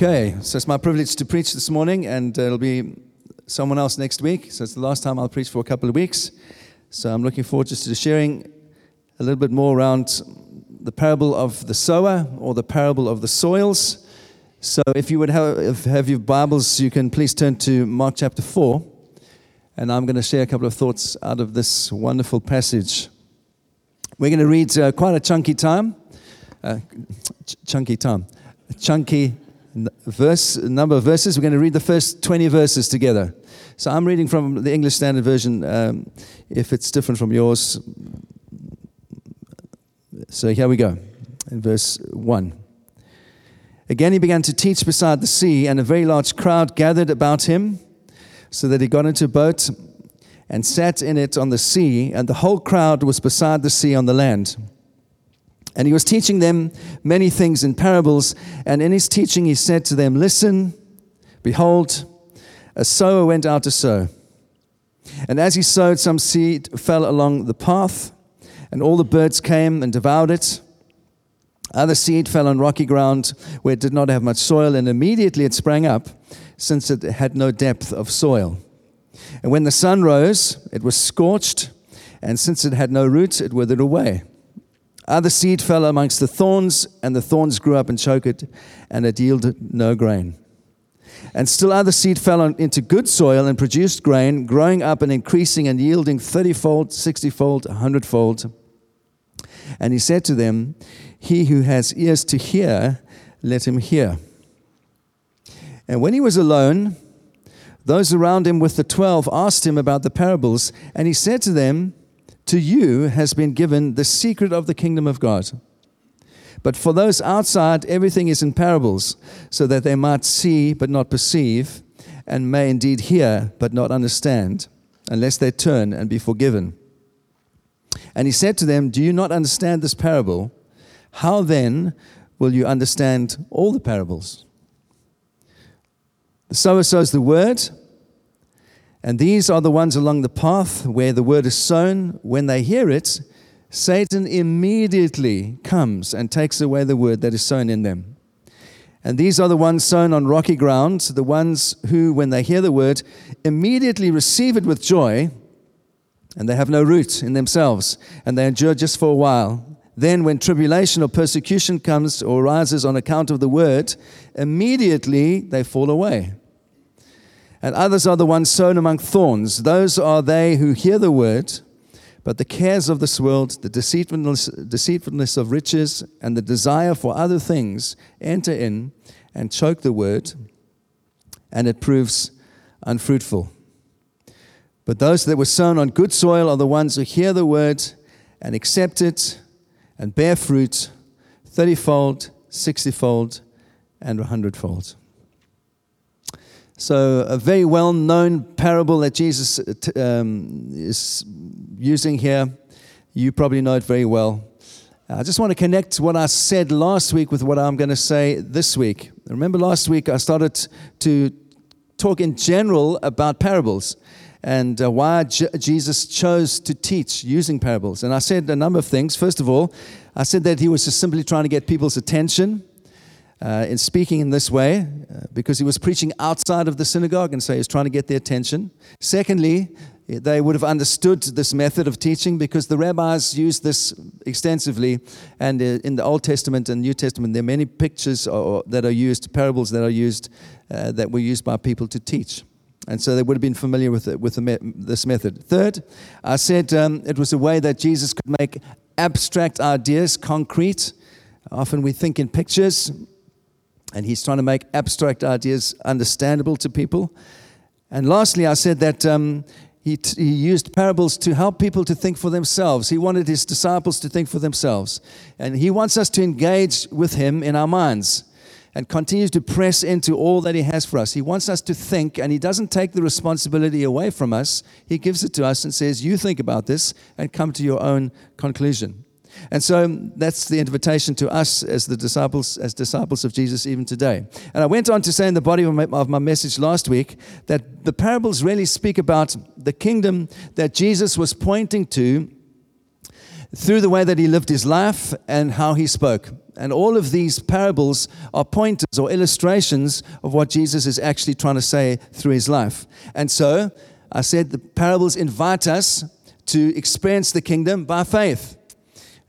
Okay, so it's my privilege to preach this morning, and uh, it'll be someone else next week. So it's the last time I'll preach for a couple of weeks. So I'm looking forward just to sharing a little bit more around the parable of the sower or the parable of the soils. So if you would have, have your Bibles, you can please turn to Mark chapter 4, and I'm going to share a couple of thoughts out of this wonderful passage. We're going to read uh, quite a chunky time, uh, ch- chunky time, a chunky verse, number of verses. We're going to read the first 20 verses together. So I'm reading from the English Standard Version. Um, if it's different from yours, so here we go, in verse 1. Again, he began to teach beside the sea, and a very large crowd gathered about him, so that he got into a boat and sat in it on the sea, and the whole crowd was beside the sea on the land. And he was teaching them many things in parables. And in his teaching, he said to them, Listen, behold, a sower went out to sow. And as he sowed, some seed fell along the path, and all the birds came and devoured it. Other seed fell on rocky ground where it did not have much soil, and immediately it sprang up, since it had no depth of soil. And when the sun rose, it was scorched, and since it had no roots, it withered away. Uh, other seed fell amongst the thorns, and the thorns grew up and choked it, and it yielded no grain. And still other seed fell on, into good soil and produced grain, growing up and increasing and yielding thirtyfold, sixtyfold, a hundredfold. And he said to them, He who has ears to hear, let him hear. And when he was alone, those around him with the twelve asked him about the parables, and he said to them, to you has been given the secret of the kingdom of God. But for those outside, everything is in parables, so that they might see but not perceive, and may indeed hear but not understand, unless they turn and be forgiven. And he said to them, Do you not understand this parable? How then will you understand all the parables? The sower sows the word. And these are the ones along the path where the word is sown. When they hear it, Satan immediately comes and takes away the word that is sown in them. And these are the ones sown on rocky ground, the ones who, when they hear the word, immediately receive it with joy, and they have no root in themselves, and they endure just for a while. Then, when tribulation or persecution comes or arises on account of the word, immediately they fall away. And others are the ones sown among thorns. Those are they who hear the word, but the cares of this world, the deceitfulness, deceitfulness of riches, and the desire for other things enter in and choke the word, and it proves unfruitful. But those that were sown on good soil are the ones who hear the word and accept it and bear fruit thirtyfold, sixtyfold, and a hundredfold. So, a very well known parable that Jesus uh, um, is using here. You probably know it very well. I just want to connect what I said last week with what I'm going to say this week. Remember, last week I started to talk in general about parables and uh, why J- Jesus chose to teach using parables. And I said a number of things. First of all, I said that he was just simply trying to get people's attention uh, in speaking in this way uh, because he was preaching outside of the synagogue and so he was trying to get their attention. Secondly, they would have understood this method of teaching because the rabbis used this extensively. And uh, in the Old Testament and New Testament, there are many pictures that are used, parables that are used, uh, that were used by people to teach. And so they would have been familiar with, it, with me- this method. Third, I said um, it was a way that Jesus could make abstract ideas concrete. Often we think in pictures, and he's trying to make abstract ideas understandable to people. And lastly, I said that um, he, t- he used parables to help people to think for themselves. He wanted his disciples to think for themselves. And he wants us to engage with him in our minds and continues to press into all that he has for us. He wants us to think, and he doesn't take the responsibility away from us. He gives it to us and says, You think about this and come to your own conclusion. And so that's the invitation to us as the disciples, as disciples of Jesus, even today. And I went on to say in the body of my, message last week that the parables really speak about the kingdom that Jesus was pointing to through the way that he lived his life and how he spoke. And all of these parables are pointers or illustrations of what Jesus is actually trying to say through his life. And so I said the parables invite us to experience the kingdom by faith.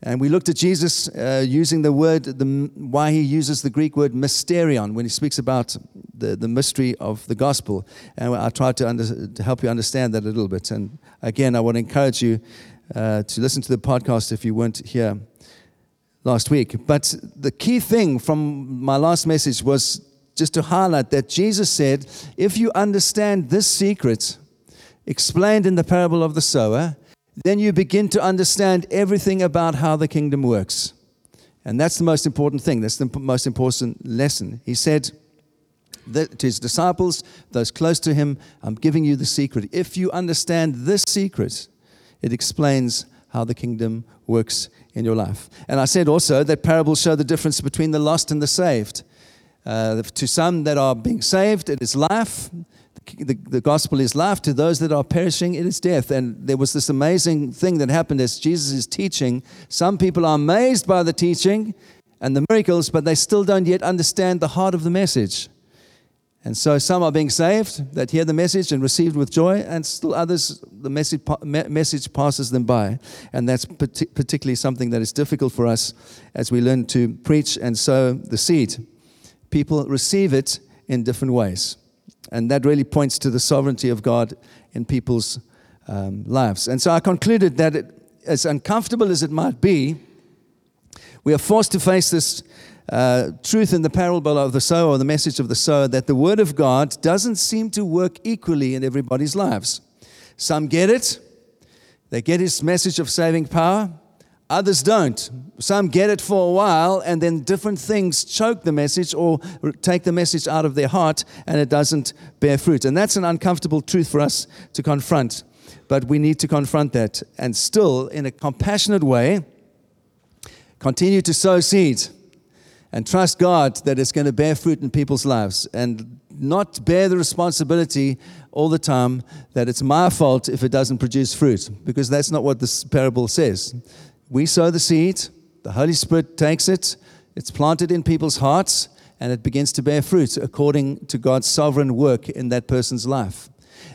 And we looked at Jesus uh, using the word, the, why he uses the Greek word mysterion when he speaks about the, the mystery of the gospel. And I tried to, under, to help you understand that a little bit. And again, I want to encourage you uh, to listen to the podcast if you weren't here last week. But the key thing from my last message was just to highlight that Jesus said, if you understand this secret explained in the parable of the sower, then you begin to understand everything about how the kingdom works. And that's the most important thing. That's the most important lesson. He said to his disciples, those close to him, I'm giving you the secret. If you understand this secret, it explains how the kingdom works in your life. And I said also that parables show the difference between the lost and the saved. Uh, to some that are being saved, it is life the, the gospel is life. To those that are perishing, it is death. And there was this amazing thing that happened as Jesus is teaching. Some people are amazed by the teaching and the miracles, but they still don't yet understand the heart of the message. And so some are being saved that hear the message and received with joy, and still others, the message, message passes them by. And that's particularly something that is difficult for us as we learn to preach and sow the seed. People receive it in different ways. And that really points to the sovereignty of God in people's um, lives. And so I concluded that it, as uncomfortable as it might be, we are forced to face this uh, truth in the parable of the sower, or the message of the sower, that the word of God doesn't seem to work equally in everybody's lives. Some get it, they get his message of saving power, Others don't. Some get it for a while, and then different things choke the message or take the message out of their heart, and it doesn't bear fruit. And that's an uncomfortable truth for us to confront. But we need to confront that and still, in a compassionate way, continue to sow seeds and trust God that it's going to bear fruit in people's lives and not bear the responsibility all the time that it's my fault if it doesn't produce fruit, because that's not what this parable says. We sow the seed, the Holy Spirit takes it, it's planted in people's hearts, and it begins to bear fruit according to God's sovereign work in that person's life.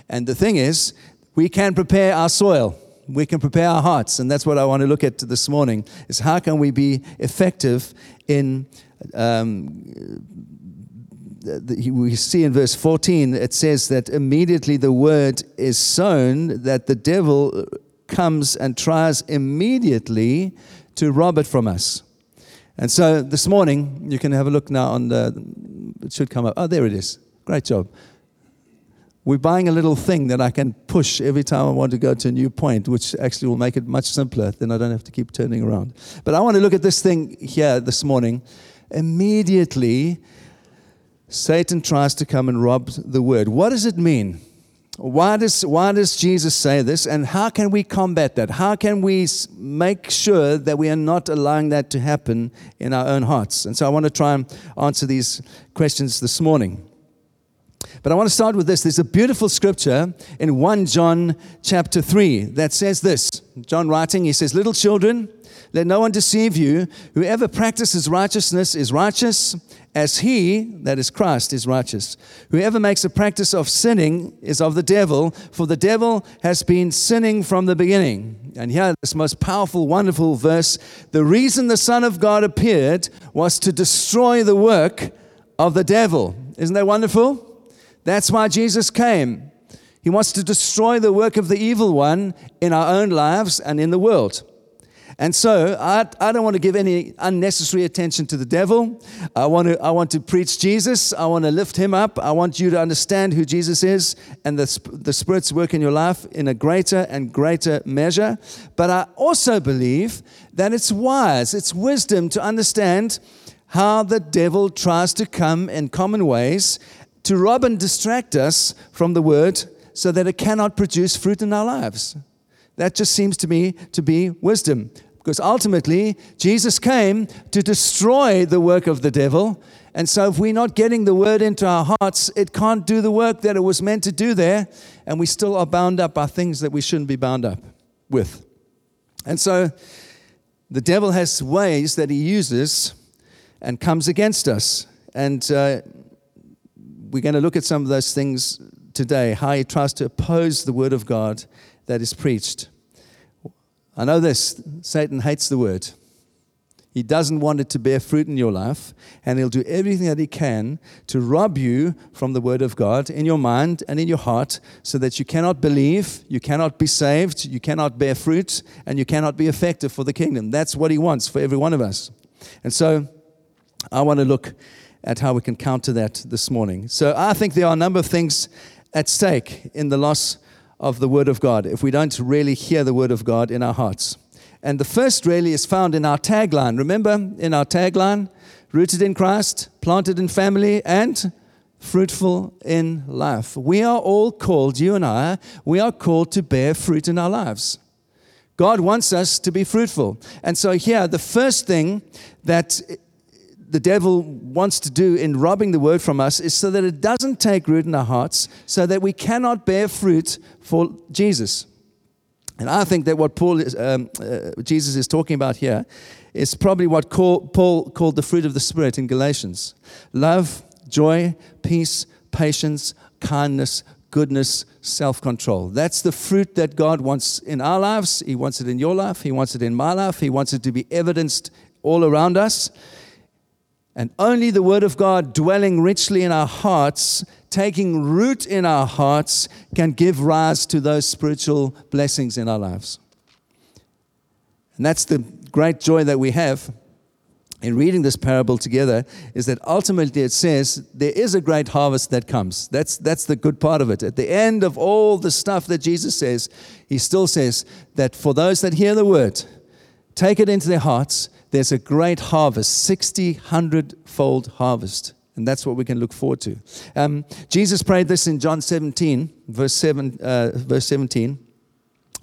And the thing is, we can prepare our soil. We can prepare our hearts, and that's what I want to look at this morning: is how can we be effective in um, we see in verse 14, it says that immediately the word is sown, that the devil comes and tries immediately to rob it from us. And so this morning, you can have a look now on the, it should come up. Oh, there it is. Great job. We're buying a little thing that I can push every time I want to go to a new point, which actually will make it much simpler. Then I don't have to keep turning around. But I want to look at this thing here this morning. Immediately, Satan tries to come and rob the word. What does it mean? Why does, why does Jesus say this? And how can we combat that? How can we make sure that we are not allowing that to happen in our own hearts? And so I want to try and answer these questions this morning. But I want to start with this. There's a beautiful scripture in 1 John chapter 3 that says this. John writing, he says, Little children, let no one deceive you. Whoever practices righteousness is righteous as he, that is Christ, is righteous. Whoever makes a practice of sinning is of the devil, for the devil has been sinning from the beginning. And here, this most powerful, wonderful verse the reason the Son of God appeared was to destroy the work of the devil. Isn't that wonderful? That's why Jesus came. He wants to destroy the work of the evil one in our own lives and in the world. And so I, I don't want to give any unnecessary attention to the devil. I want, to, I want to preach Jesus. I want to lift him up. I want you to understand who Jesus is and the, the Spirit's work in your life in a greater and greater measure. But I also believe that it's wise, it's wisdom to understand how the devil tries to come in common ways to rob and distract us from the word so that it cannot produce fruit in our lives. That just seems to me to be wisdom. Because ultimately, Jesus came to destroy the work of the devil. And so, if we're not getting the word into our hearts, it can't do the work that it was meant to do there. And we still are bound up by things that we shouldn't be bound up with. And so, the devil has ways that he uses and comes against us. And uh, we're going to look at some of those things today how he tries to oppose the word of God that is preached. I know this Satan hates the word. He doesn't want it to bear fruit in your life, and he'll do everything that he can to rob you from the Word of God in your mind and in your heart so that you cannot believe, you cannot be saved, you cannot bear fruit, and you cannot be effective for the kingdom. That's what he wants for every one of us. And so I want to look at how we can counter that this morning. So I think there are a number of things at stake in the loss of the Word of God if we don't really hear the Word of God in our hearts. And the first really is found in our tagline. Remember in our tagline? Rooted in Christ, planted in family, and fruitful in life. We are all called, you and I, we are called to bear fruit in our lives. God wants us to be fruitful. And so, here, the first thing that the devil wants to do in robbing the word from us is so that it doesn't take root in our hearts, so that we cannot bear fruit for Jesus. And I think that what Paul is, um, uh, Jesus is talking about here is probably what Paul called the fruit of the Spirit in Galatians love, joy, peace, patience, kindness, goodness, self control. That's the fruit that God wants in our lives. He wants it in your life. He wants it in my life. He wants it to be evidenced all around us. And only the Word of God dwelling richly in our hearts taking root in our hearts, can give rise to those spiritual blessings in our lives. And that's the great joy that we have in reading this parable together is that ultimately it says there is a great harvest that comes. That's, that's the good part of it. At the end of all the stuff that Jesus says, he still says that for those that hear the word, take it into their hearts, there's a great harvest, 60, 100 fold harvest. And that's what we can look forward to. Um, Jesus prayed this in John 17, verse, 7, uh, verse 17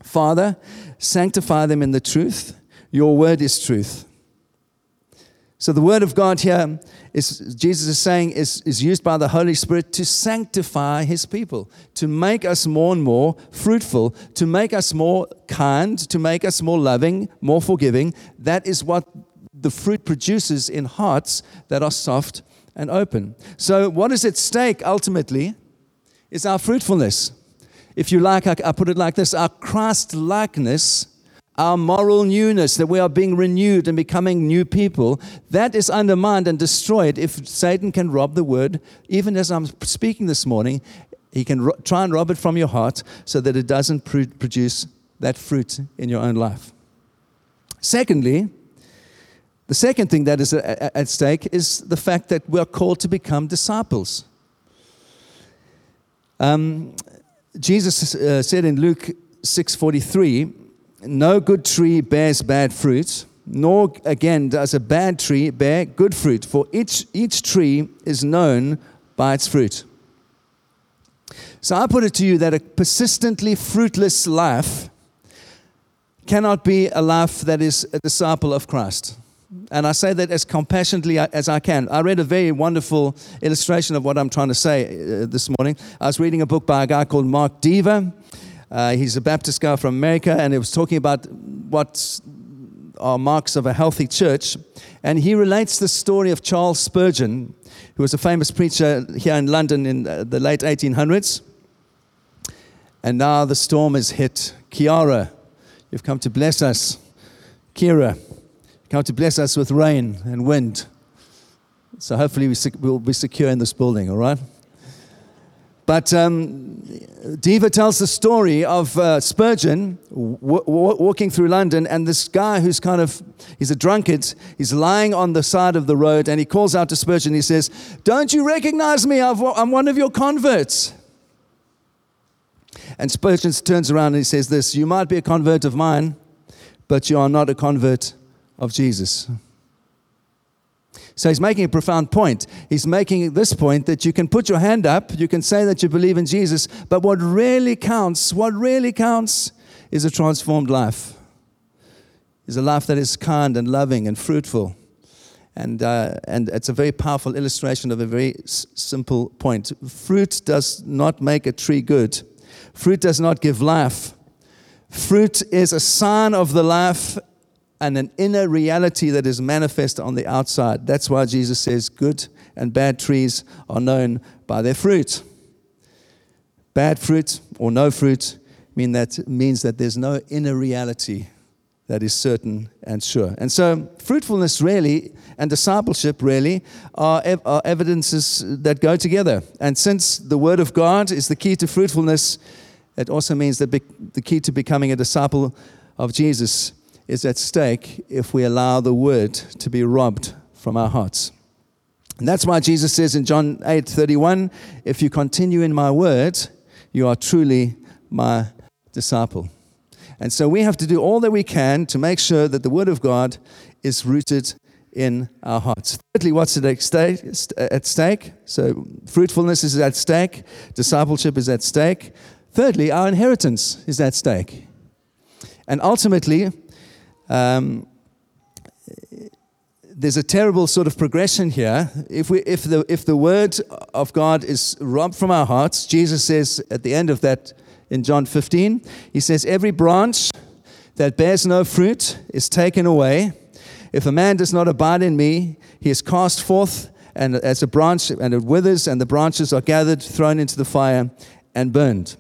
Father, sanctify them in the truth. Your word is truth. So the word of God here is Jesus is saying is, is used by the Holy Spirit to sanctify his people, to make us more and more fruitful, to make us more kind, to make us more loving, more forgiving. That is what the fruit produces in hearts that are soft and open. So, what is at stake ultimately is our fruitfulness. If you like, I, I put it like this our Christ likeness, our moral newness, that we are being renewed and becoming new people, that is undermined and destroyed if Satan can rob the word. Even as I'm speaking this morning, he can ro- try and rob it from your heart so that it doesn't pr- produce that fruit in your own life. Secondly, the second thing that is at stake is the fact that we are called to become disciples. Um, Jesus uh, said in Luke 6:43, "No good tree bears bad fruit, nor again does a bad tree bear good fruit, for each each tree is known by its fruit." So I put it to you that a persistently fruitless life cannot be a life that is a disciple of Christ. And I say that as compassionately as I can. I read a very wonderful illustration of what I'm trying to say uh, this morning. I was reading a book by a guy called Mark Dever. Uh, he's a Baptist guy from America, and he was talking about what are marks of a healthy church. And he relates the story of Charles Spurgeon, who was a famous preacher here in London in uh, the late 1800s. And now the storm has hit. Ciara, you've come to bless us. Ciara, come to bless us with rain and wind. So hopefully we will be secure in this building, all right? But um, Dever tells the story of uh, Spurgeon w- w- walking through London, and this guy who's kind of, he's a drunkard, he's lying on the side of the road, and he calls out to Spurgeon, he says, Don't you recognize me? i I'm one of your converts. And Spurgeon turns around and he says this, You might be a convert of mine, but you are not a convert of Jesus. So he's making a profound point. He's making this point that you can put your hand up, you can say that you believe in Jesus, but what really counts, what really counts is a transformed life. Is a life that is kind and loving and fruitful. And, uh, and it's a very powerful illustration of a very s- simple point. Fruit does not make a tree good, fruit does not give life. Fruit is a sign of the life and an inner reality that is manifest on the outside. That's why Jesus says good and bad trees are known by their fruit. Bad fruit or no fruit mean that, means that there's no inner reality that is certain and sure. And so, fruitfulness really and discipleship really are, ev- are evidences that go together. And since the Word of God is the key to fruitfulness, it also means that be- the key to becoming a disciple of Jesus is at stake if we allow the Word to be robbed from our hearts. And that's why Jesus says in John 8 31, if you continue in my word, you are truly my disciple. And so we have to do all that we can to make sure that the Word of God is rooted in our hearts. Thirdly, what's at stake? So, fruitfulness is at stake, discipleship is at stake. Thirdly, our inheritance is at stake. And ultimately, um, there's a terrible sort of progression here. If, we, if, the, if the word of God is robbed from our hearts, Jesus says at the end of that in John 15. He says, Every branch that bears no fruit is taken away. If a man does not abide in me, he is cast forth and as a branch, and it withers, and the branches are gathered, thrown into the fire, and burned.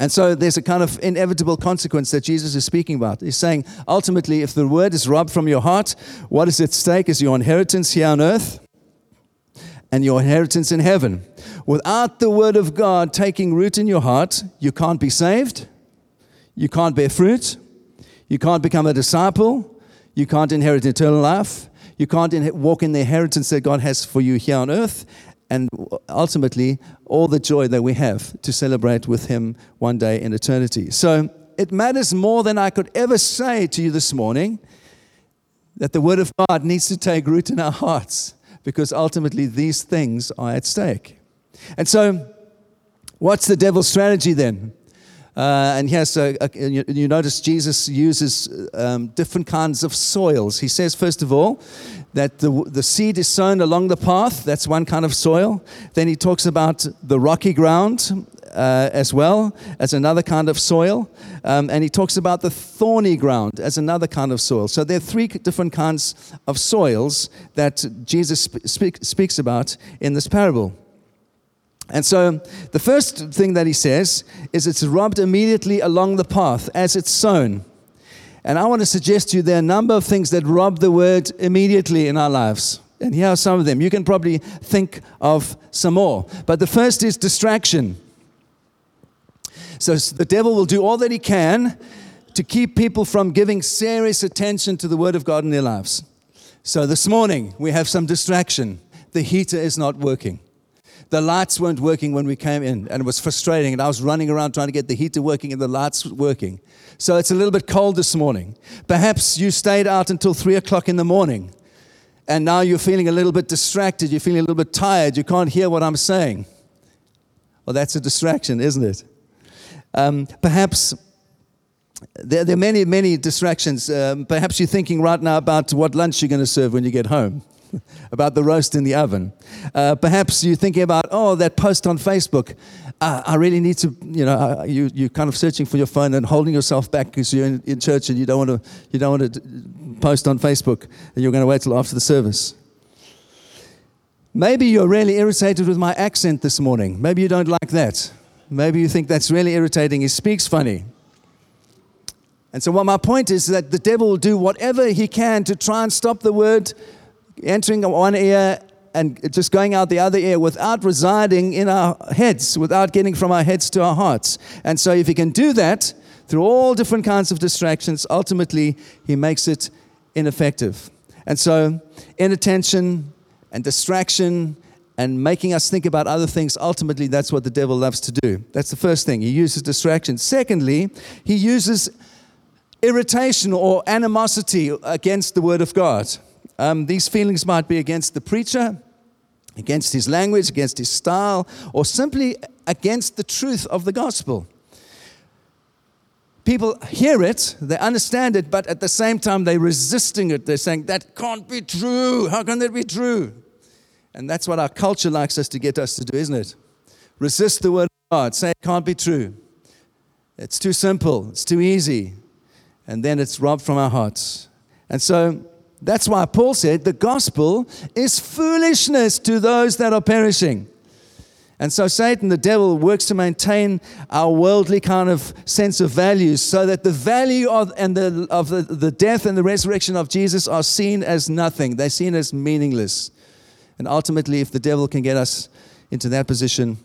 And so there's a kind of inevitable consequence that Jesus is speaking about. He's saying, ultimately, if the word is robbed from your heart, what is at stake is your inheritance here on earth and your inheritance in heaven. Without the word of God taking root in your heart, you can't be saved, you can't bear fruit, you can't become a disciple, you can't inherit eternal life, you can't walk in the inheritance that God has for you here on earth, and ultimately all the joy that we have to celebrate with Him one day in eternity. So it matters more than I could ever say to you this morning that the Word of God needs to take root in our hearts because ultimately these things are at stake. And so, what's the devil's strategy then? Uh, and yes, uh, uh, you, you, notice Jesus uses um, different kinds of soils. He says, first of all, that the, the seed is sown along the path. That's one kind of soil. Then he talks about the rocky ground uh, as well as another kind of soil. Um, and he talks about the thorny ground as another kind of soil. So there are three different kinds of soils that Jesus speak, speaks about in this parable. And so the first thing that he says is it's rubbed immediately along the path as it's sown. And I want to suggest to you there are a number of things that rub the word immediately in our lives. And here are some of them. You can probably think of some more. But the first is distraction. So the devil will do all that he can to keep people from giving serious attention to the Word of God in their lives. So this morning, we have some distraction. The heater is not working. The lights weren't working when we came in, and it was frustrating. And I was running around trying to get the heater working and the lights working. So it's a little bit cold this morning. Perhaps you stayed out until three o'clock in the morning, and now you're feeling a little bit distracted. You're feeling a little bit tired. You can't hear what I'm saying. Well, that's a distraction, isn't it? Um, perhaps there, there, are many, many distractions. Um, perhaps you're thinking right now about what lunch you're going to serve when you get home, about the roast in the oven. Uh, perhaps you're thinking about, oh, that post on Facebook. Uh, I really need to, you know, uh, you, you're kind of searching for your phone and holding yourself back because you're in, in church and you don't want to, you don't want to post on Facebook and you're going to wait till after the service. Maybe you're really irritated with my accent this morning. Maybe you don't like that. Maybe you think that's really irritating. He speaks funny. And so, what my point is that the devil will do whatever he can to try and stop the word entering one ear and just going out the other ear without residing in our heads, without getting from our heads to our hearts. And so, if he can do that through all different kinds of distractions, ultimately he makes it ineffective. And so, inattention and distraction and making us think about other things, ultimately, that's what the devil loves to do. That's the first thing. He uses distraction. Secondly, he uses irritation or animosity against the word of God. Um, these feelings might be against the preacher, against his language, against his style, or simply against the truth of the gospel. People hear it, they understand it, but at the same time, they're resisting it. They're saying, That can't be true. How can that be true? And that's what our culture likes us to get us to do, isn't it? Resist the word of God. Say it can't be true. It's too simple. It's too easy. and then it's robbed from our hearts. And so that's why Paul said the gospel is foolishness to those that are perishing. And so Satan, the devil, works to maintain our worldly kind of sense of values so that the value of, and the, of the, the death and the resurrection of Jesus are seen as nothing. They're seen as meaningless. And ultimately, if the devil can get us into that position,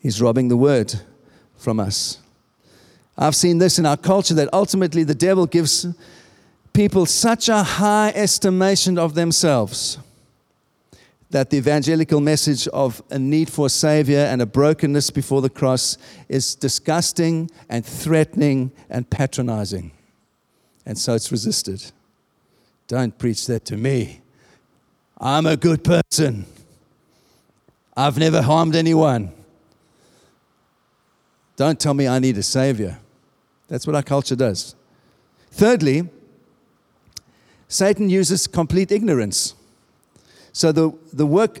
he's robbing the word from us. I've seen this in our culture that ultimately the devil gives people such a high estimation of themselves that the evangelical message of a need for a savior and a brokenness before the cross is disgusting and threatening and patronizing. And so it's resisted. Don't preach that to me. I'm a good person. I've never harmed anyone. Don't tell me I need a savior. That's what our culture does. Thirdly, Satan uses complete ignorance. So the, the work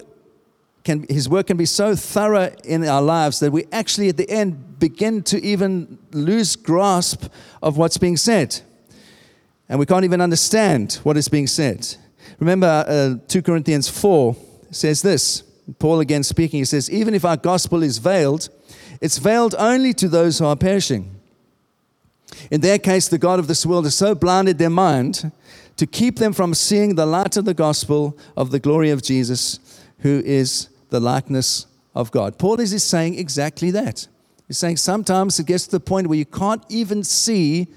can, his work can be so thorough in our lives that we actually at the end begin to even lose grasp of what's being said. And we can't even understand what is being said. Remember, uh, 2 Corinthians 4 says this Paul again speaking, he says, Even if our gospel is veiled, it's veiled only to those who are perishing. In their case, the God of this world has so blinded their mind to keep them from seeing the light of the gospel of the glory of Jesus, who is the likeness of God. Paul is saying exactly that. He's saying sometimes it gets to the point where you can't even see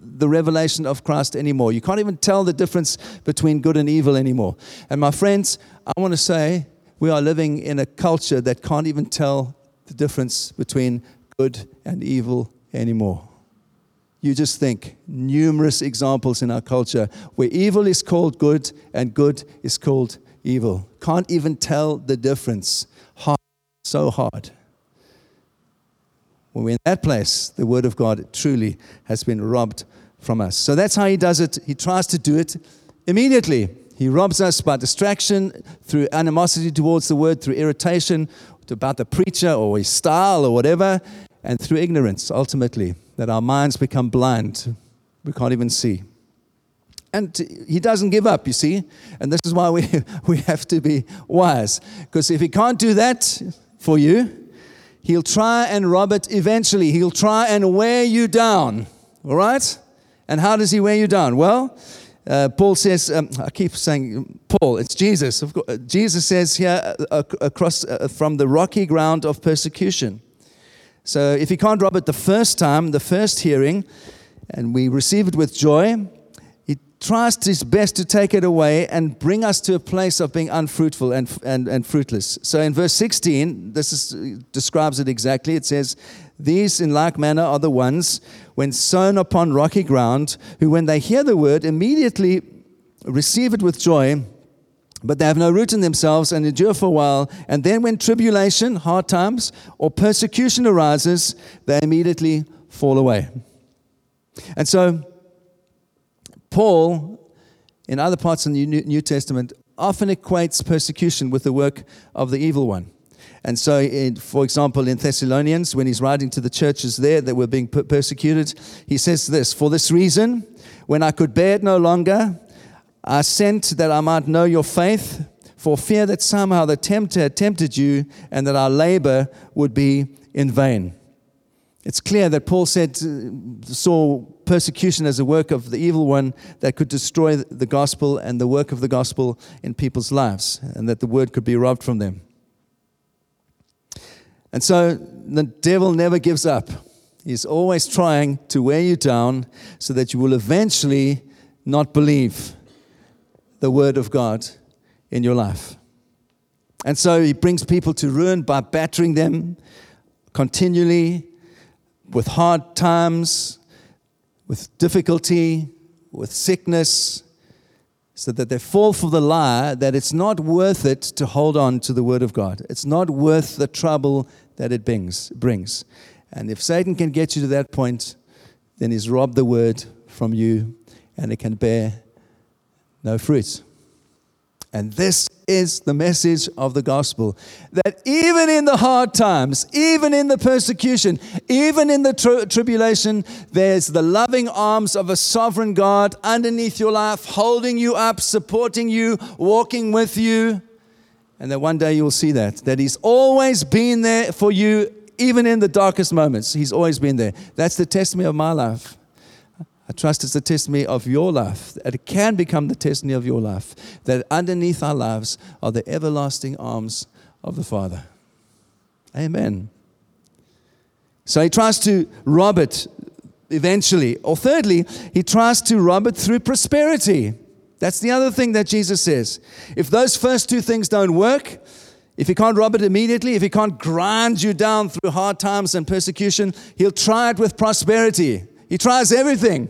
the revelation of Christ anymore. You can't even tell the difference between good and evil anymore. And my friends, I want to say we are living in a culture that can't even tell the difference between good and evil anymore you just think numerous examples in our culture where evil is called good and good is called evil. Can't even tell the difference. Hard, so hard. When we're in that place, the Word of God truly has been robbed from us. So that's how he does it. He tries to do it immediately. He robs us by distraction, through animosity towards the Word, through irritation about the preacher or his style or whatever, and through ignorance, ultimately that our minds become blind. We can't even see. And he doesn't give up, you see. And this is why we, we have to be wise. Because if he can't do that for you, he'll try and rob it eventually. He'll try and wear you down. All right? And how does he wear you down? Well, uh, Paul says, um, I keep saying Paul, it's Jesus. Jesus says here uh, across uh, from the rocky ground of persecution. So if he can't rob it the first time, the first hearing, and we receive it with joy, he tries his best to take it away and bring us to a place of being unfruitful and, and, and fruitless. So in verse 16, this is, describes it exactly. It says, These in like manner are the ones, when sown upon rocky ground, who when they hear the word immediately receive it with joy but they have no root in themselves and endure for a while. And then, when tribulation, hard times, or persecution arises, they immediately fall away. And so, Paul, in other parts of the New Testament, often equates persecution with the work of the evil one. And so, in, for example, in Thessalonians, when he's writing to the churches there that were being persecuted, he says this For this reason, when I could bear it no longer, I sent that I might know your faith, for fear that somehow the tempter had tempted you and that our labor would be in vain. It's clear that Paul said, uh, saw persecution as a work of the evil one that could destroy the gospel and the work of the gospel in people's lives, and that the word could be robbed from them. And so the devil never gives up. He's always trying to wear you down so that you will eventually not believe the Word of God in your life. And so he brings people to ruin by battering them continually with hard times, with difficulty, with sickness, so that they fall for the lie that it's not worth it to hold on to the Word of God. It's not worth the trouble that it brings. brings. And if Satan can get you to that point, then he's robbed the Word from you and it can bear no fruit. And this is the message of the gospel that even in the hard times, even in the persecution, even in the tri- tribulation, there's the loving arms of a sovereign God underneath your life, holding you up, supporting you, walking with you. And that one day you'll see that, that He's always been there for you, even in the darkest moments. He's always been there. That's the testimony of my life. I trust it's the testimony of your life. It can become the testimony of your life. That underneath our lives are the everlasting arms of the Father. Amen. So he tries to rob it eventually. Or thirdly, he tries to rob it through prosperity. That's the other thing that Jesus says. If those first two things don't work, if he can't rob it immediately, if he can't grind you down through hard times and persecution, he'll try it with prosperity. He tries everything.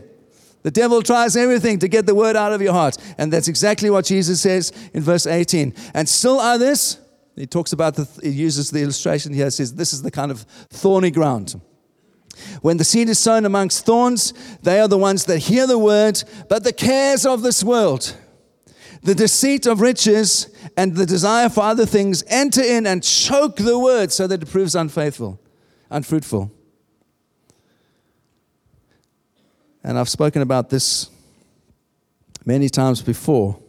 The devil tries everything to get the word out of your heart. And that's exactly what Jesus says in verse 18. And still others, he talks about the, he uses the illustration here, says this is the kind of thorny ground. When the seed is sown amongst thorns, they are the ones that hear the word, but the cares of this world, the deceit of riches, and the desire for other things enter in and choke the word so that it proves unfaithful, unfruitful. And I've spoken about this many times before.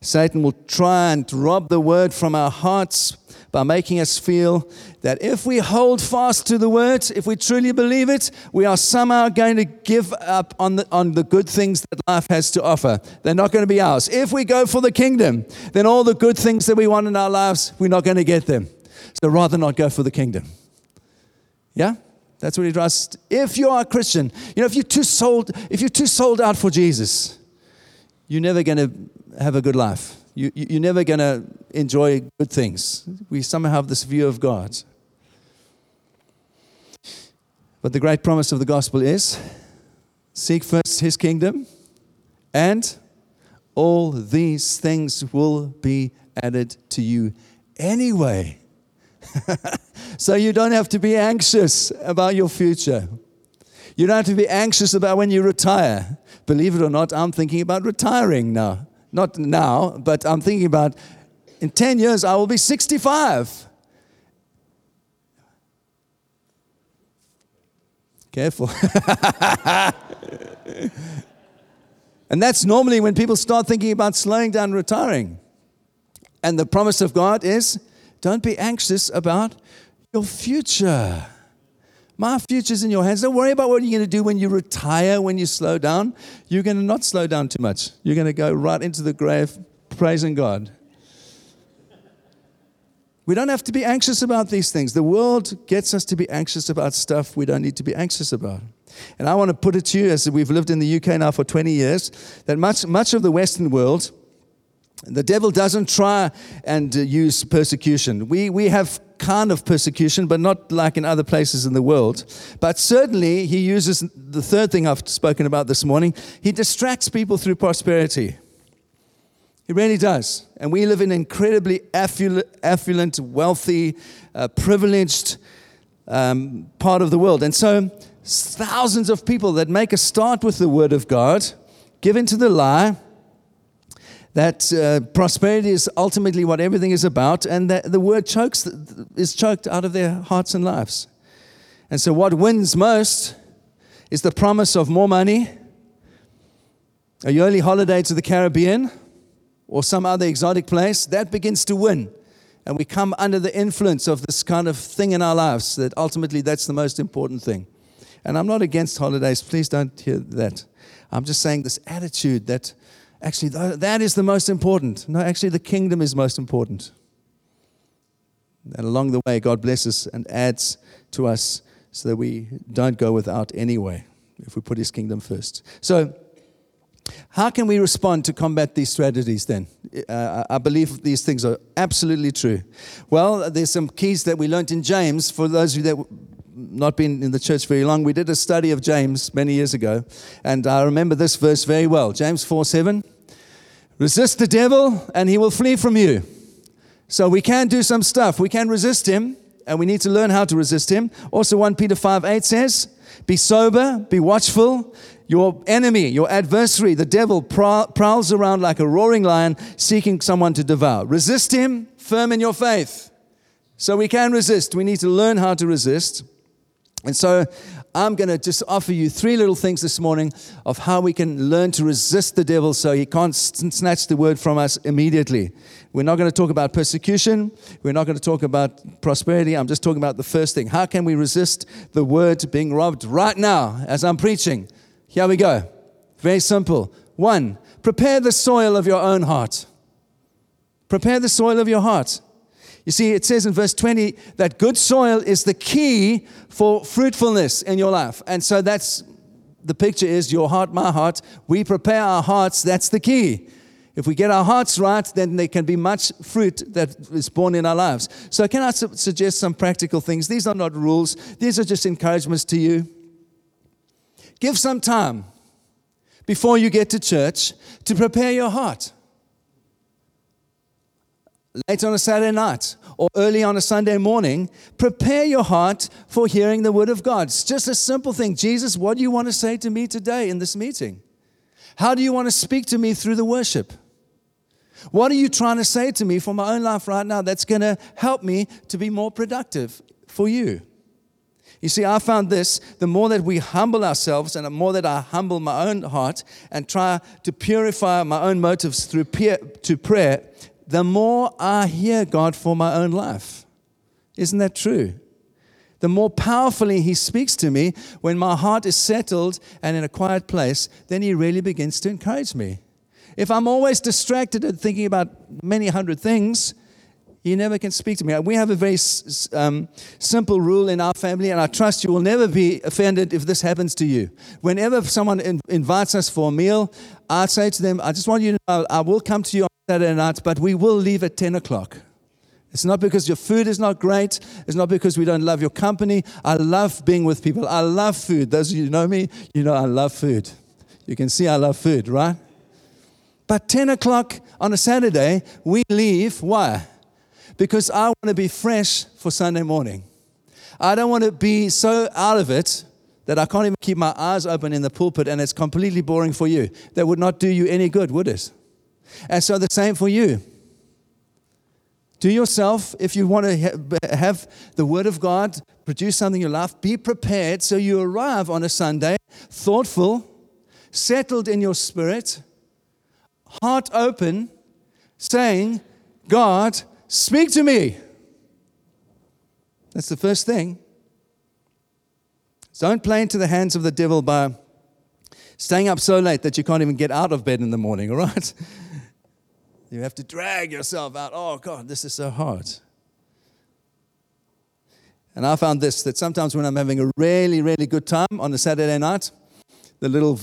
Satan will try and rob the word from our hearts by making us feel that if we hold fast to the word, if we truly believe it, we are somehow going to give up on the, on the good things that life has to offer. They're not going to be ours. If we go for the kingdom, then all the good things that we want in our lives, we're not going to get them. So rather not go for the kingdom. Yeah? That's what he does. If you are a Christian, you know, if you're too sold, if you're too sold out for Jesus, you're never going to have a good life. You, you're never going to enjoy good things. We somehow have this view of God. But the great promise of the gospel is seek first his kingdom, and all these things will be added to you anyway. So you don't have to be anxious about your future. You don't have to be anxious about when you retire. Believe it or not, I'm thinking about retiring now. Not now, but I'm thinking about in 10 years, I will be 65. Careful. and that's normally when people start thinking about slowing down retiring. And the promise of God is don't be anxious about your future. My future's in your hands. Don't worry about what you're going to do when you retire, when you slow down. You're going to not slow down too much. You're going to go right into the grave praising God. We don't have to be anxious about these things. The world gets us to be anxious about stuff we don't need to be anxious about. And I want to put it to you, as we've lived in the UK now for 20 years, that much, much of the Western world the devil doesn't try and uh, use persecution. We, we have kind of persecution, but not like in other places in the world. But certainly, he uses the third thing I've spoken about this morning he distracts people through prosperity. He really does. And we live in an incredibly affluent, wealthy, uh, privileged um, part of the world. And so, thousands of people that make a start with the Word of God give into the lie that uh, prosperity is ultimately what everything is about, and that the word chokes is choked out of their hearts and lives. And so, what wins most is the promise of more money, a yearly holiday to the Caribbean, or some other exotic place. That begins to win. And we come under the influence of this kind of thing in our lives that ultimately that's the most important thing. And I'm not against holidays, please don't hear that. I'm just saying this attitude that Actually, that is the most important. No, actually, the kingdom is most important. And along the way, God blesses and adds to us so that we don't go without anyway if we put His kingdom first. So, how can we respond to combat these strategies then? Uh, I believe these things are absolutely true. Well, there's some keys that we learned in James. For those of you that not been in the church very long, we did a study of James many years ago, and I remember this verse very well. James 4 7. Resist the devil and he will flee from you. So we can do some stuff. We can resist him and we need to learn how to resist him. Also, 1 Peter 5 8 says, Be sober, be watchful. Your enemy, your adversary, the devil, prowls around like a roaring lion seeking someone to devour. Resist him, firm in your faith. So we can resist. We need to learn how to resist. And so I'm going to just offer you three little things this morning of how we can learn to resist the devil so he can't snatch the word from us immediately. We're not going to talk about persecution. We're not going to talk about prosperity. I'm just talking about the first thing. How can we resist the word being robbed right now as I'm preaching? Here we go. Very simple. One, prepare the soil of your own heart. Prepare the soil of your heart. You see, it says in verse 20 that good soil is the key for fruitfulness in your life. And so that's the picture is your heart, my heart. We prepare our hearts, that's the key. If we get our hearts right, then there can be much fruit that is born in our lives. So, can I su- suggest some practical things? These are not rules, these are just encouragements to you. Give some time before you get to church to prepare your heart late on a Saturday night or early on a Sunday morning, prepare your heart for hearing the word of God. It's just a simple thing. Jesus, what do you want to say to me today in this meeting? How do you want to speak to me through the worship? What are you trying to say to me for my own life right now that's going to help me to be more productive for you? You see, I found this the more that we humble ourselves and the more that I humble my own heart and try to purify my own motives through peer, to prayer, the more I hear God for my own life. Isn't that true? The more powerfully He speaks to me when my heart is settled and in a quiet place, then He really begins to encourage me. If I'm always distracted and thinking about many hundred things, He never can speak to me. We have a very um, simple rule in our family, and I trust you will never be offended if this happens to you. Whenever someone in, invites us for a meal, I say to them, I just want you to know I will come to you Saturday night, but we will leave at 10 o'clock. It's not because your food is not great. It's not because we don't love your company. I love being with people. I love food. Those of you know me, you know I love food. You can see I love food, right? But 10 o'clock on a Saturday, we leave. Why? Because I want to be fresh for Sunday morning. I don't want to be so out of it that I can't even keep my eyes open in the pulpit and it's completely boring for you. That would not do you any good, would it? And so the same for you. Do yourself, if you want to have the Word of God produce something you love, be prepared so you arrive on a Sunday thoughtful, settled in your spirit, heart open, saying, God, speak to me. That's the first thing. Don't play into the hands of the devil by staying up so late that you can't even get out of bed in the morning, all right? You have to drag yourself out. Oh, God, this is so hard. And I found this that sometimes when I'm having a really, really good time on a Saturday night, the little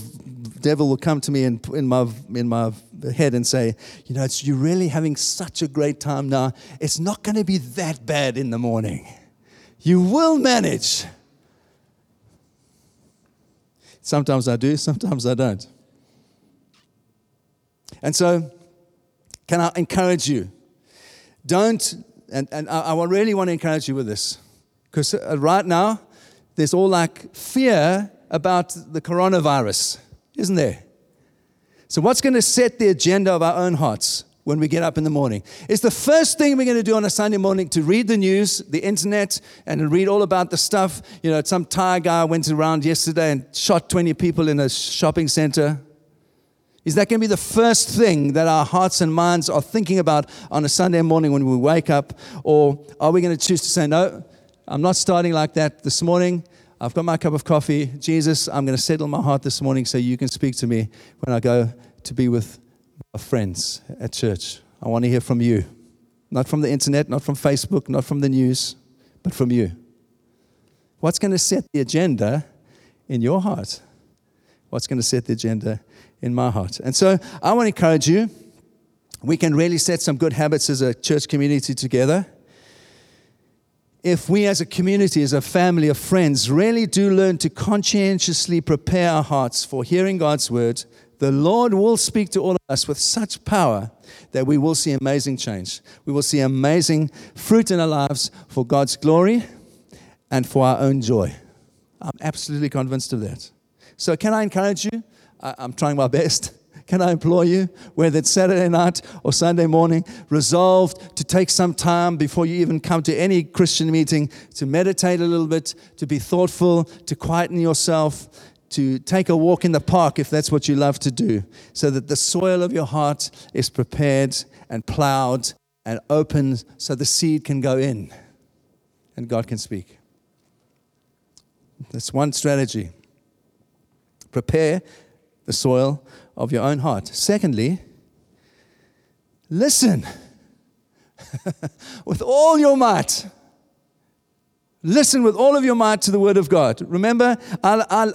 devil will come to me in, in, my, in my head and say, You know, it's, you're really having such a great time now. It's not going to be that bad in the morning. You will manage. Sometimes I do, sometimes I don't. And so can I encourage you? Don't, and, and I, I really want to encourage you with this, because uh, right now, there's all like fear about the coronavirus, isn't there? So, what's going to set the agenda of our own hearts when we get up in the morning? Is the first thing we're going to do on a Sunday morning to read the news, the internet, and read all about the stuff. You know, some Thai guy went around yesterday and shot 20 people in a shopping center. Is that going to be the first thing that our hearts and minds are thinking about on a Sunday morning when we wake up? Or are we going to choose to say, no, I'm not starting like that this morning. I've got my cup of coffee. Jesus, I'm going to settle my heart this morning so you can speak to me when I go to be with my friends at church. I want to hear from you. Not from the internet, not from Facebook, not from the news, but from you. What's going to set the agenda in your heart? What's going to set the agenda in my heart. And so I want to encourage you. We can really set some good habits as a church community together. If we as a community, as a family of friends, really do learn to conscientiously prepare our hearts for hearing God's word, the Lord will speak to all of us with such power that we will see amazing change. We will see amazing fruit in our lives for God's glory and for our own joy. I'm absolutely convinced of that. So, can I encourage you? I'm trying my best. Can I implore you, whether it's Saturday night or Sunday morning, resolved to take some time before you even come to any Christian meeting to meditate a little bit, to be thoughtful, to quieten yourself, to take a walk in the park if that's what you love to do, so that the soil of your heart is prepared and plowed and open so the seed can go in and God can speak. That's one strategy. Prepare the soil of your own heart. Secondly, listen with all your might. Listen with all of your might to the Word of God. Remember, I, I,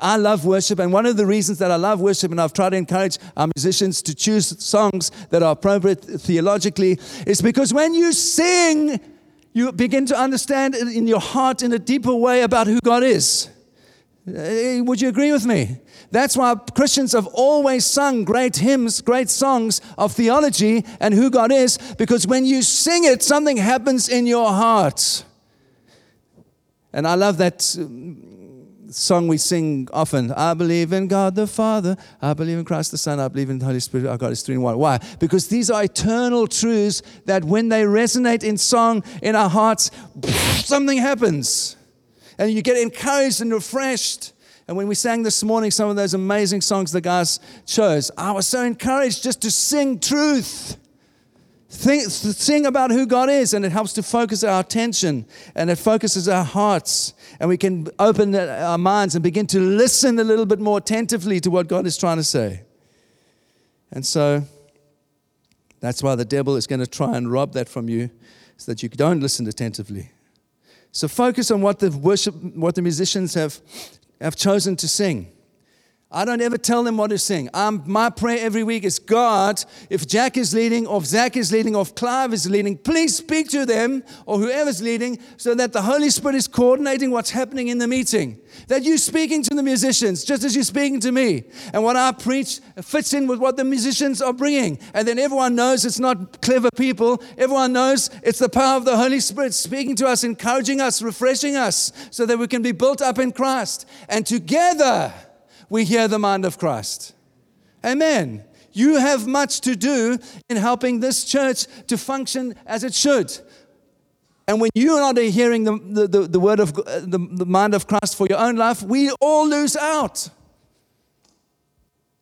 I, love worship, and one of the reasons that I love worship, and I've tried to encourage our musicians to choose songs that are appropriate theologically, is because when you sing, you begin to understand in your heart in a deeper way about who God is. Eh, would you agree with me? That's why Christians have always sung great hymns, great songs of theology and who God is, because when you sing it, something happens in your heart. And I love that um, song we sing often. I believe in God the Father. I believe in Christ the Son. I believe in the Holy Spirit. Our God is three in one. Why? Because these are eternal truths that when they resonate in song in our hearts, something happens. And you get encouraged and refreshed. And when we sang this morning some of those amazing songs the guys chose, I was so encouraged just to sing truth. Think, sing about who God is, and it helps to focus our attention and it focuses our hearts. And we can open our minds and begin to listen a little bit more attentively to what God is trying to say. And so that's why the devil is going to try and rob that from you so that you don't listen attentively. So focus on what the worship, what the musicians have, have chosen to sing. I don't ever tell them what to sing. Um, my prayer every week is God, if Jack is leading, or if Zach is leading, or if Clive is leading, please speak to them or whoever's leading so that the Holy Spirit is coordinating what's happening in the meeting. That you're speaking to the musicians just as you're speaking to me. And what I preach fits in with what the musicians are bringing. And then everyone knows it's not clever people. Everyone knows it's the power of the Holy Spirit speaking to us, encouraging us, refreshing us so that we can be built up in Christ. And together, we hear the mind of Christ. Amen. You have much to do in helping this church to function as it should. And when you and I are hearing the, the, the, the word of uh, the, the mind of Christ for your own life, we all lose out.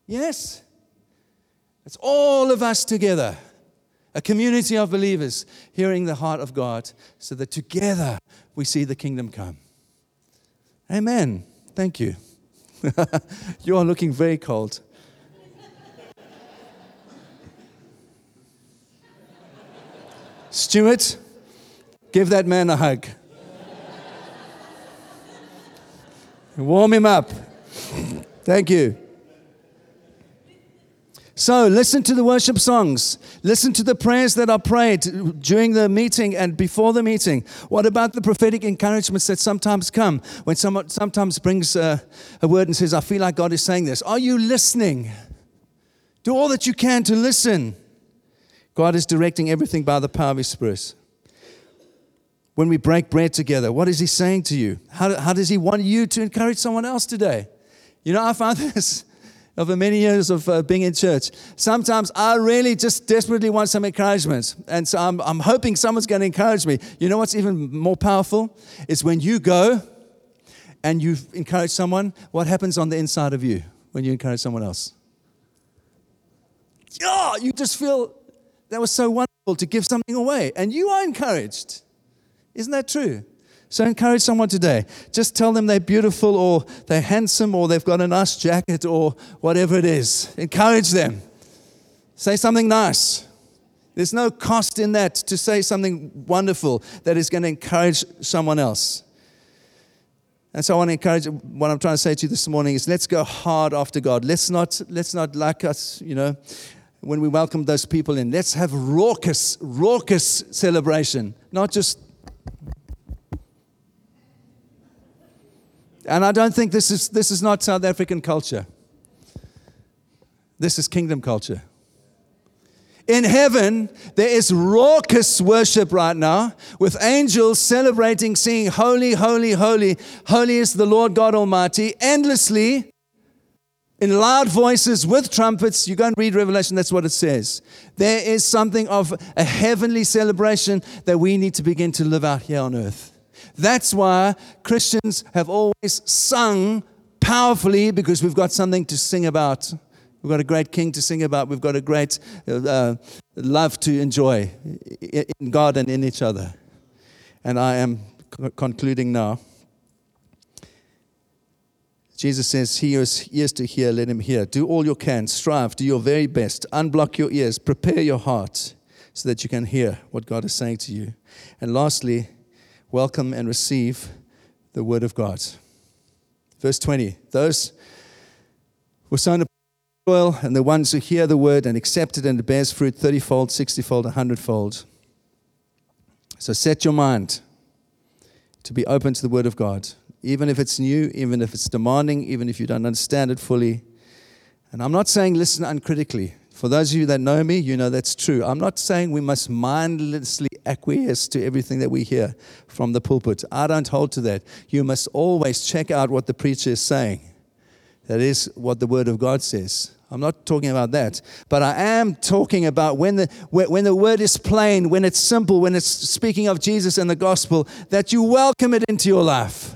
Yes? It's all of us together, a community of believers hearing the heart of God so that together we see the kingdom come. Amen. Thank you. you are looking very cold. Stuart, give that man a hug. Warm him up. Thank you. So, listen to the worship songs. Listen to the prayers that are prayed during the meeting and before the meeting. What about the prophetic encouragements that sometimes come when someone sometimes brings a, a word and says, I feel like God is saying this? Are you listening? Do all that you can to listen. God is directing everything by the power of His Spirit. When we break bread together, what is He saying to you? How, how does He want you to encourage someone else today? You know, I found this over many years of uh, being in church. Sometimes I really just desperately want some encouragement. And so I'm, I'm hoping someone's going to encourage me. You know what's even more powerful? Is when you go and you encourage someone, what happens on the inside of you when you encourage someone else? Yeah, you just feel that was so wonderful to give something away. And you are encouraged. Isn't that true? So encourage someone today. Just tell them they're beautiful or they're handsome or they've got a nice jacket or whatever it is. Encourage them. Say something nice. There's no cost in that to say something wonderful that is going to encourage someone else. And so I want to encourage what I'm trying to say to you this morning is let's go hard after God. Let's not let's not like us, you know, when we welcome those people in. Let's have raucous, raucous celebration, not just And I don't think this is, this is not South African culture. This is kingdom culture. In heaven, there is raucous worship right now with angels celebrating, singing, Holy, holy, holy, holy is the Lord God Almighty, endlessly in loud voices with trumpets. You go and read Revelation, that's what it says. There is something of a heavenly celebration that we need to begin to live out here on earth. That's why Christians have always sung powerfully because we've got something to sing about. We've got a great king to sing about. We've got a great uh, love to enjoy in God and in each other. And I am concluding now. Jesus says, He who has ears to hear, let him hear. Do all you can, strive, do your very best, unblock your ears, prepare your heart so that you can hear what God is saying to you. And lastly, welcome and receive the word of God. Verse 20 Those who were sown upon soil, and the ones who hear the word and accept it and it bears fruit 30 fold, 60 fold, 100 fold. So set your mind to be open to the word of God even if it's new, even if it's demanding, even if you don't understand it fully. And I'm not saying listen uncritically. For those of you that know me, you know that's true. I'm not saying we must mindlessly acquiesce to everything that we hear from the pulpit. I don't hold to that. You must always check out what the preacher is saying. That is what the Word of God says. I'm not talking about that. But I am talking about when the, when the word is plain, when it's simple, when it's speaking of Jesus and the gospel, that you welcome it into your life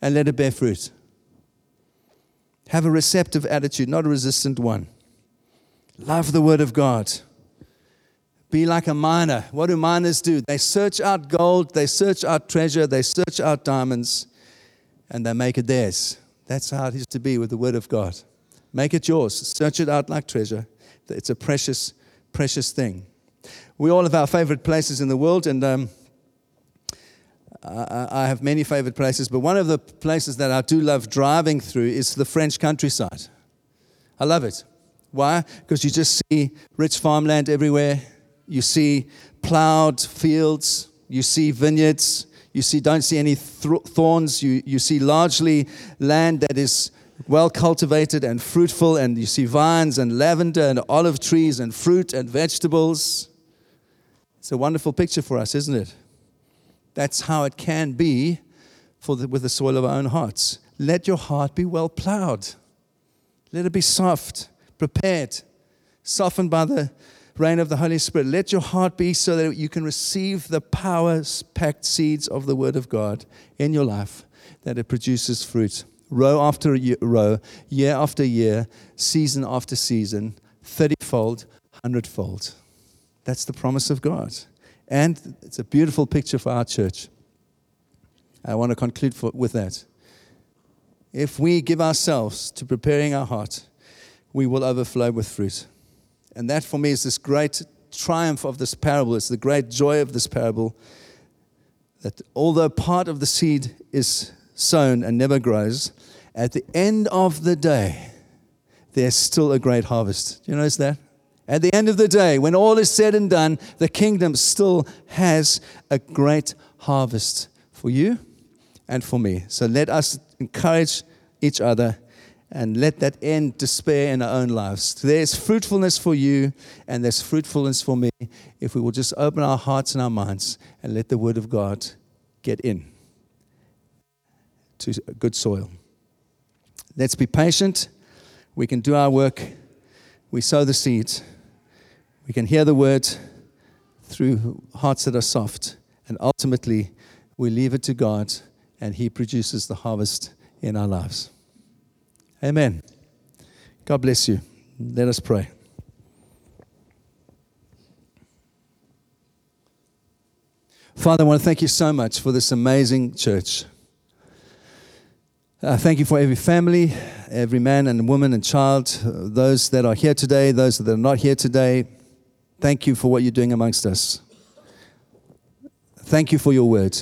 and let it bear fruit. Have a receptive attitude, not a resistant one. Love the Word of God. Be like a miner. What do miners do? They search out gold, they search out treasure, they search out diamonds, and they make it theirs. That's how it is to be with the Word of God. Make it yours. Search it out like treasure. It's a precious, precious thing. We all have our favorite places in the world, and um, I have many favorite places, but one of the places that I do love driving through is the French countryside. I love it. Why? Because you just see rich farmland everywhere. You see plowed fields. You see vineyards. You see, don't see any thorns. You, you see largely land that is well cultivated and fruitful, and you see vines and lavender and olive trees and fruit and vegetables. It's a wonderful picture for us, isn't it? That's how it can be for the, with the soil of our own hearts. Let your heart be well plowed. Let it be soft, prepared, softened by the rain of the Holy Spirit. Let your heart be so that you can receive the power packed seeds of the Word of God in your life, that it produces fruit. Row after row, year after year, season after season, 30 fold, 100 fold. That's the promise of God. And it's a beautiful picture for our church. I want to conclude for, with that. If we give ourselves to preparing our heart, we will overflow with fruit. And that for me is this great triumph of this parable. It's the great joy of this parable that although part of the seed is sown and never grows, at the end of the day, there's still a great harvest. Do you notice that? At the end of the day, when all is said and done, the kingdom still has a great harvest for you and for me. So let us encourage each other and let that end despair in our own lives. There's fruitfulness for you and there's fruitfulness for me if we will just open our hearts and our minds and let the word of God get in to good soil. Let's be patient. We can do our work. We sow the seeds. We can hear the word through hearts that are soft, and ultimately we leave it to God, and He produces the harvest in our lives. Amen. God bless you. Let us pray. Father, I want to thank you so much for this amazing church. Uh, thank you for every family, every man and woman and child, those that are here today, those that are not here today. Thank you for what you're doing amongst us. Thank you for your word.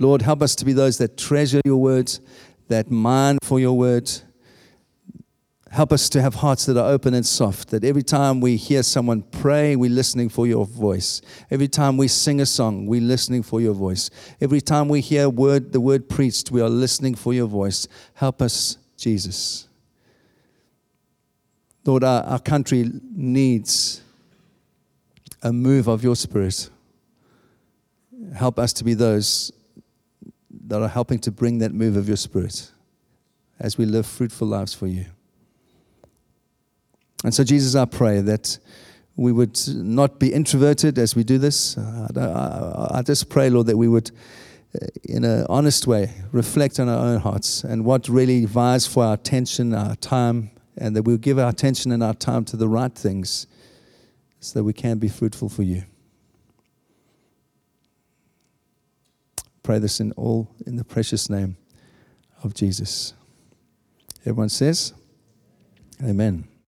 Lord, help us to be those that treasure your words, that mine for your word. Help us to have hearts that are open and soft, that every time we hear someone pray, we're listening for your voice. Every time we sing a song, we're listening for your voice. Every time we hear word, the word preached, we are listening for your voice. Help us, Jesus. Lord, our, our country needs a move of your spirit. Help us to be those that are helping to bring that move of your spirit as we live fruitful lives for you. And so, Jesus, I pray that we would not be introverted as we do this. I, just pray, Lord, that we would, uh, in an honest way, reflect on our own hearts and what really vies for our attention, our time, and that we'll give our attention and our time to the right things so that we can be fruitful for you. Pray this in all in the precious name of Jesus. Everyone says, Amen.